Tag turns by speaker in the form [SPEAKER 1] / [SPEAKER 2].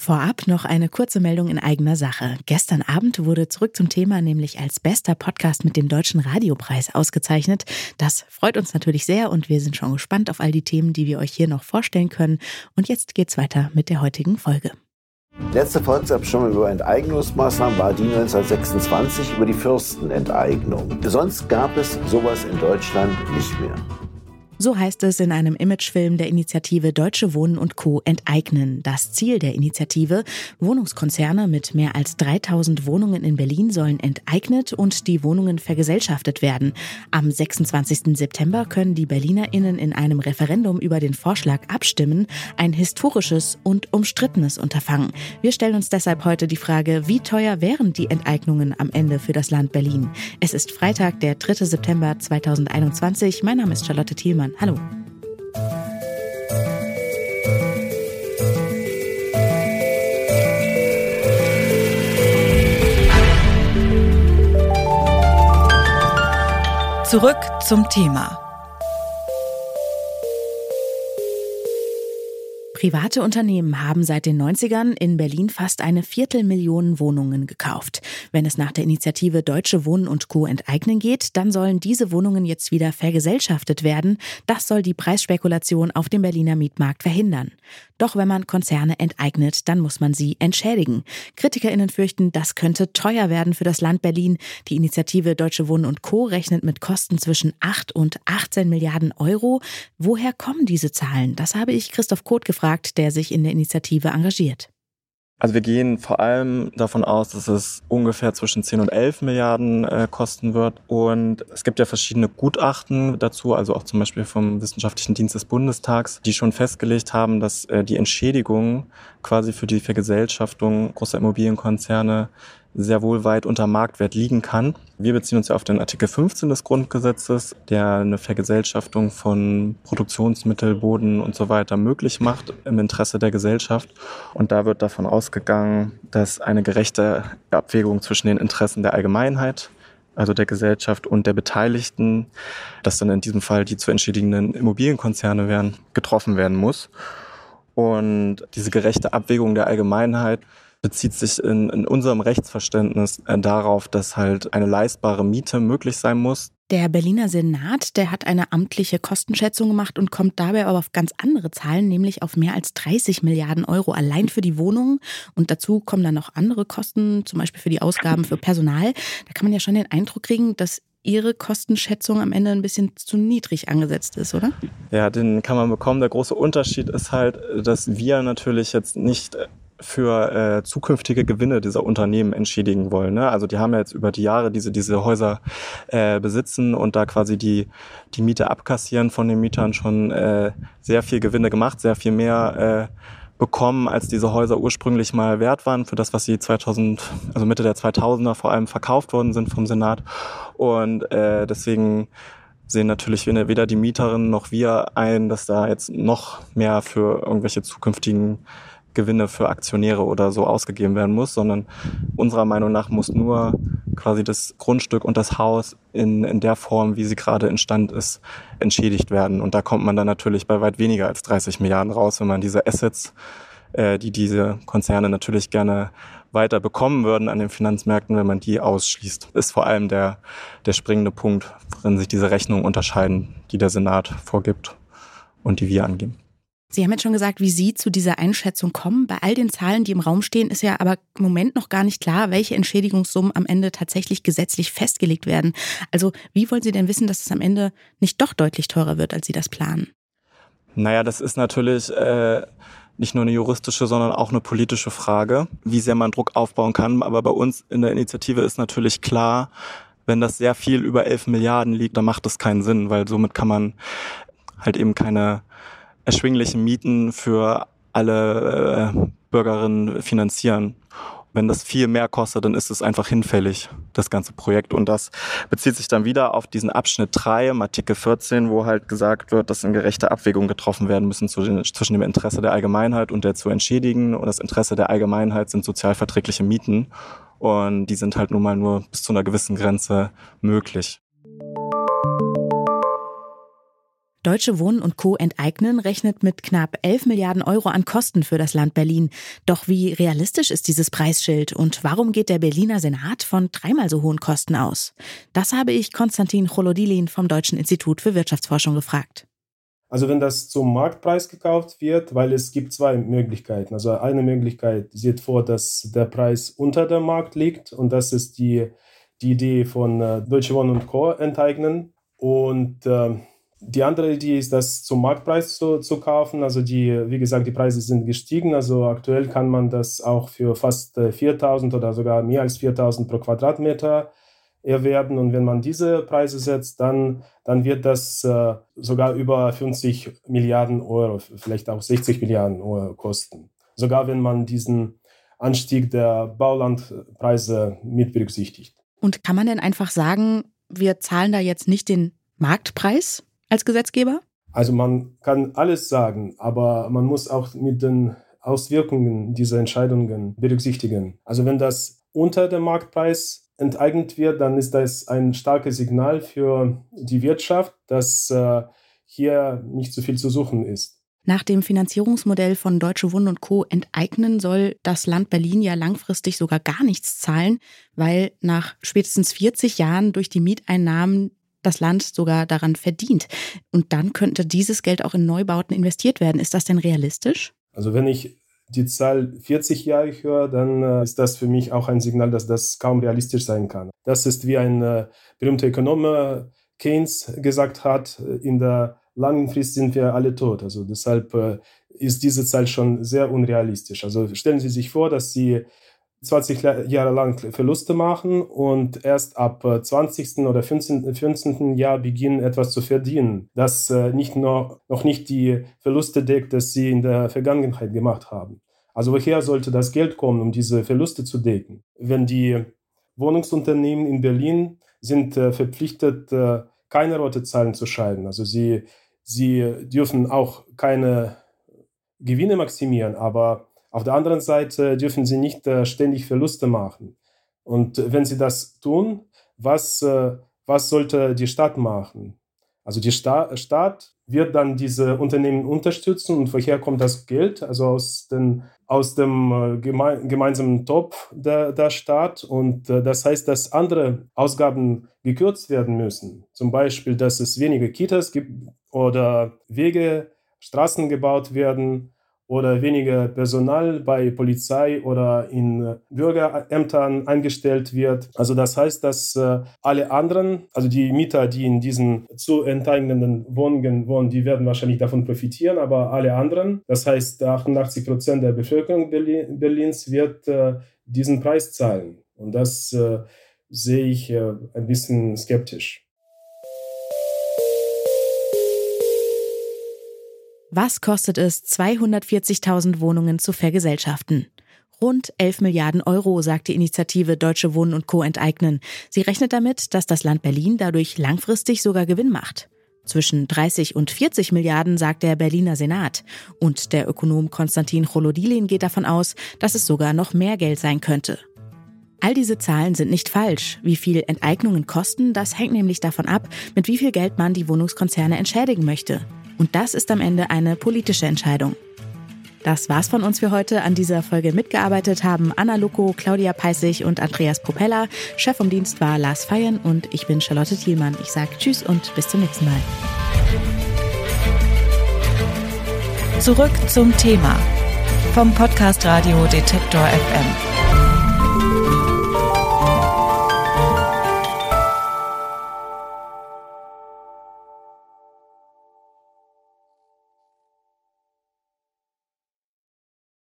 [SPEAKER 1] Vorab noch eine kurze Meldung in eigener Sache. Gestern Abend wurde zurück zum Thema nämlich als bester Podcast mit dem Deutschen Radiopreis ausgezeichnet. Das freut uns natürlich sehr und wir sind schon gespannt auf all die Themen, die wir euch hier noch vorstellen können. Und jetzt geht's weiter mit der heutigen Folge.
[SPEAKER 2] Letzte Volksabstimmung über Enteignungsmaßnahmen war die 1926 über die Fürstenenteignung. Sonst gab es sowas in Deutschland nicht mehr.
[SPEAKER 1] So heißt es in einem Imagefilm der Initiative Deutsche Wohnen und Co. enteignen. Das Ziel der Initiative, Wohnungskonzerne mit mehr als 3000 Wohnungen in Berlin sollen enteignet und die Wohnungen vergesellschaftet werden. Am 26. September können die BerlinerInnen in einem Referendum über den Vorschlag abstimmen. Ein historisches und umstrittenes Unterfangen. Wir stellen uns deshalb heute die Frage, wie teuer wären die Enteignungen am Ende für das Land Berlin? Es ist Freitag, der 3. September 2021. Mein Name ist Charlotte Thielmann. Hoffmann. Hallo. Zurück zum Thema. Private Unternehmen haben seit den 90ern in Berlin fast eine Viertelmillion Wohnungen gekauft. Wenn es nach der Initiative Deutsche Wohnen und Co. enteignen geht, dann sollen diese Wohnungen jetzt wieder vergesellschaftet werden. Das soll die Preisspekulation auf dem Berliner Mietmarkt verhindern. Doch wenn man Konzerne enteignet, dann muss man sie entschädigen. KritikerInnen fürchten, das könnte teuer werden für das Land Berlin. Die Initiative Deutsche Wohnen und Co. rechnet mit Kosten zwischen 8 und 18 Milliarden Euro. Woher kommen diese Zahlen? Das habe ich Christoph Koth gefragt, der sich in der Initiative engagiert.
[SPEAKER 3] Also wir gehen vor allem davon aus, dass es ungefähr zwischen 10 und 11 Milliarden äh, kosten wird. Und es gibt ja verschiedene Gutachten dazu, also auch zum Beispiel vom Wissenschaftlichen Dienst des Bundestags, die schon festgelegt haben, dass äh, die Entschädigung quasi für die Vergesellschaftung großer Immobilienkonzerne sehr wohl weit unter Marktwert liegen kann. Wir beziehen uns ja auf den Artikel 15 des Grundgesetzes, der eine Vergesellschaftung von Produktionsmittel, Boden und so weiter möglich macht im Interesse der Gesellschaft. Und da wird davon ausgegangen, dass eine gerechte Abwägung zwischen den Interessen der Allgemeinheit also der Gesellschaft und der Beteiligten, dass dann in diesem Fall die zu entschädigenden Immobilienkonzerne wären, getroffen werden muss. Und diese gerechte Abwägung der Allgemeinheit bezieht sich in, in unserem Rechtsverständnis äh, darauf, dass halt eine leistbare Miete möglich sein muss.
[SPEAKER 1] Der Berliner Senat, der hat eine amtliche Kostenschätzung gemacht und kommt dabei aber auf ganz andere Zahlen, nämlich auf mehr als 30 Milliarden Euro allein für die Wohnungen. Und dazu kommen dann noch andere Kosten, zum Beispiel für die Ausgaben für Personal. Da kann man ja schon den Eindruck kriegen, dass Ihre Kostenschätzung am Ende ein bisschen zu niedrig angesetzt ist, oder?
[SPEAKER 3] Ja, den kann man bekommen. Der große Unterschied ist halt, dass wir natürlich jetzt nicht für äh, zukünftige Gewinne dieser Unternehmen entschädigen wollen. Ne? Also die haben ja jetzt über die Jahre diese, diese Häuser äh, besitzen und da quasi die, die Miete abkassieren von den Mietern schon äh, sehr viel Gewinne gemacht, sehr viel mehr äh, bekommen, als diese Häuser ursprünglich mal wert waren für das, was sie 2000, also Mitte der 2000er vor allem verkauft worden sind vom Senat. Und äh, deswegen sehen natürlich weder die Mieterinnen noch wir ein, dass da jetzt noch mehr für irgendwelche zukünftigen Gewinne für Aktionäre oder so ausgegeben werden muss, sondern unserer Meinung nach muss nur quasi das Grundstück und das Haus in, in der Form, wie sie gerade instand ist, entschädigt werden. Und da kommt man dann natürlich bei weit weniger als 30 Milliarden raus, wenn man diese Assets, äh, die diese Konzerne natürlich gerne weiter bekommen würden an den Finanzmärkten, wenn man die ausschließt, ist vor allem der, der springende Punkt, worin sich diese Rechnungen unterscheiden, die der Senat vorgibt und die wir angeben.
[SPEAKER 1] Sie haben jetzt schon gesagt, wie Sie zu dieser Einschätzung kommen. Bei all den Zahlen, die im Raum stehen, ist ja aber im Moment noch gar nicht klar, welche Entschädigungssummen am Ende tatsächlich gesetzlich festgelegt werden. Also wie wollen Sie denn wissen, dass es am Ende nicht doch deutlich teurer wird, als Sie das planen?
[SPEAKER 3] Naja, das ist natürlich äh, nicht nur eine juristische, sondern auch eine politische Frage, wie sehr man Druck aufbauen kann. Aber bei uns in der Initiative ist natürlich klar, wenn das sehr viel über 11 Milliarden liegt, dann macht das keinen Sinn, weil somit kann man halt eben keine erschwinglichen Mieten für alle äh, Bürgerinnen finanzieren. Wenn das viel mehr kostet, dann ist es einfach hinfällig, das ganze Projekt. Und das bezieht sich dann wieder auf diesen Abschnitt 3 im Artikel 14, wo halt gesagt wird, dass in gerechte Abwägungen getroffen werden müssen zwischen dem Interesse der Allgemeinheit und der zu entschädigen. Und das Interesse der Allgemeinheit sind sozialverträgliche Mieten. Und die sind halt nun mal nur bis zu einer gewissen Grenze möglich.
[SPEAKER 1] Deutsche Wohnen und Co. enteignen rechnet mit knapp 11 Milliarden Euro an Kosten für das Land Berlin. Doch wie realistisch ist dieses Preisschild und warum geht der Berliner Senat von dreimal so hohen Kosten aus? Das habe ich Konstantin Cholodilin vom Deutschen Institut für Wirtschaftsforschung gefragt.
[SPEAKER 4] Also wenn das zum Marktpreis gekauft wird, weil es gibt zwei Möglichkeiten. Also eine Möglichkeit sieht vor, dass der Preis unter dem Markt liegt und das ist die, die Idee von äh, Deutsche Wohnen und Co. enteignen. Und äh, die andere Idee ist, das zum Marktpreis zu, zu kaufen. Also die, wie gesagt, die Preise sind gestiegen. Also aktuell kann man das auch für fast 4.000 äh, oder sogar mehr als 4.000 pro Quadratmeter erwerben. Und wenn man diese Preise setzt, dann, dann wird das äh, sogar über 50 Milliarden Euro, vielleicht auch 60 Milliarden Euro kosten. Sogar wenn man diesen Anstieg der Baulandpreise mit berücksichtigt.
[SPEAKER 1] Und kann man denn einfach sagen, wir zahlen da jetzt nicht den Marktpreis, als Gesetzgeber?
[SPEAKER 4] Also man kann alles sagen, aber man muss auch mit den Auswirkungen dieser Entscheidungen berücksichtigen. Also wenn das unter dem Marktpreis enteignet wird, dann ist das ein starkes Signal für die Wirtschaft, dass äh, hier nicht so viel zu suchen ist.
[SPEAKER 1] Nach dem Finanzierungsmodell von Deutsche Wohnen und Co. enteignen soll das Land Berlin ja langfristig sogar gar nichts zahlen, weil nach spätestens 40 Jahren durch die Mieteinnahmen das Land sogar daran verdient. Und dann könnte dieses Geld auch in Neubauten investiert werden. Ist das denn realistisch?
[SPEAKER 4] Also wenn ich die Zahl 40 Jahre höre, dann äh, ist das für mich auch ein Signal, dass das kaum realistisch sein kann. Das ist wie ein äh, berühmter Ökonom Keynes gesagt hat, äh, in der langen Frist sind wir alle tot. Also deshalb ist diese Zahl schon sehr unrealistisch. Also stellen Sie sich vor, dass Sie 20 Jahre lang Verluste machen und erst ab 20. Äh, oder 15. 15. Jahr beginnen etwas zu verdienen, das äh, nicht nur, noch nicht die Verluste deckt, die sie in der Vergangenheit gemacht haben. Also woher sollte das Geld kommen, um diese Verluste zu decken? Wenn die Wohnungsunternehmen in Berlin sind äh, verpflichtet, keine rote Zahlen zu schreiben. Also sie, sie dürfen auch keine Gewinne maximieren, aber auf der anderen Seite dürfen sie nicht äh, ständig Verluste machen. Und wenn sie das tun, was, äh, was sollte die Stadt machen? Also die Sta Staat wird dann diese Unternehmen unterstützen und woher kommt das Geld? Also aus, den, aus dem äh, geme gemeinsamen Topf der, der Staat. Und das heißt, dass andere Ausgaben gekürzt werden müssen. Zum Beispiel, dass es weniger Kitas gibt oder Wege, Straßen gebaut werden oder weniger Personal bei Polizei oder in Bürgerämtern eingestellt wird. Also das heißt, dass äh, alle anderen, also die Mieter, die in diesen zu enteignenden Wohnungen wohnen, die werden wahrscheinlich davon profitieren, aber alle anderen, das heißt 88 Prozent der Bevölkerung Berlins wird äh, diesen Preis zahlen. Und das äh, sehe ich ein bisschen skeptisch.
[SPEAKER 1] Was kostet es, 240.000 Wohnungen zu vergesellschaften? Rund 11 Milliarden Euro, sagt die Initiative Deutsche Wohnen und Co. enteignen. Sie rechnet damit, dass das Land Berlin dadurch langfristig sogar Gewinn macht. Zwischen 30 und 40 Milliarden, sagt der Berliner Senat. Und der Ökonom Konstantin Cholodilin geht davon aus, dass es sogar noch mehr Geld sein könnte. All diese Zahlen sind nicht falsch. Wie viel Enteignungen kosten, das hängt nämlich davon ab, mit wie viel Geld man die Wohnungskonzerne entschädigen möchte. Und das ist am Ende eine politische Entscheidung. Das war's von uns für heute. An dieser Folge mitgearbeitet haben Anna Luko, Claudia Peissig und Andreas Propeller. Chef vom Dienst war Lars Feiern und ich bin Charlotte Thielmann. Ich sage Tschüss und bis zum nächsten Mal.
[SPEAKER 5] Zurück zum Thema vom Podcast Radio Detektor FM.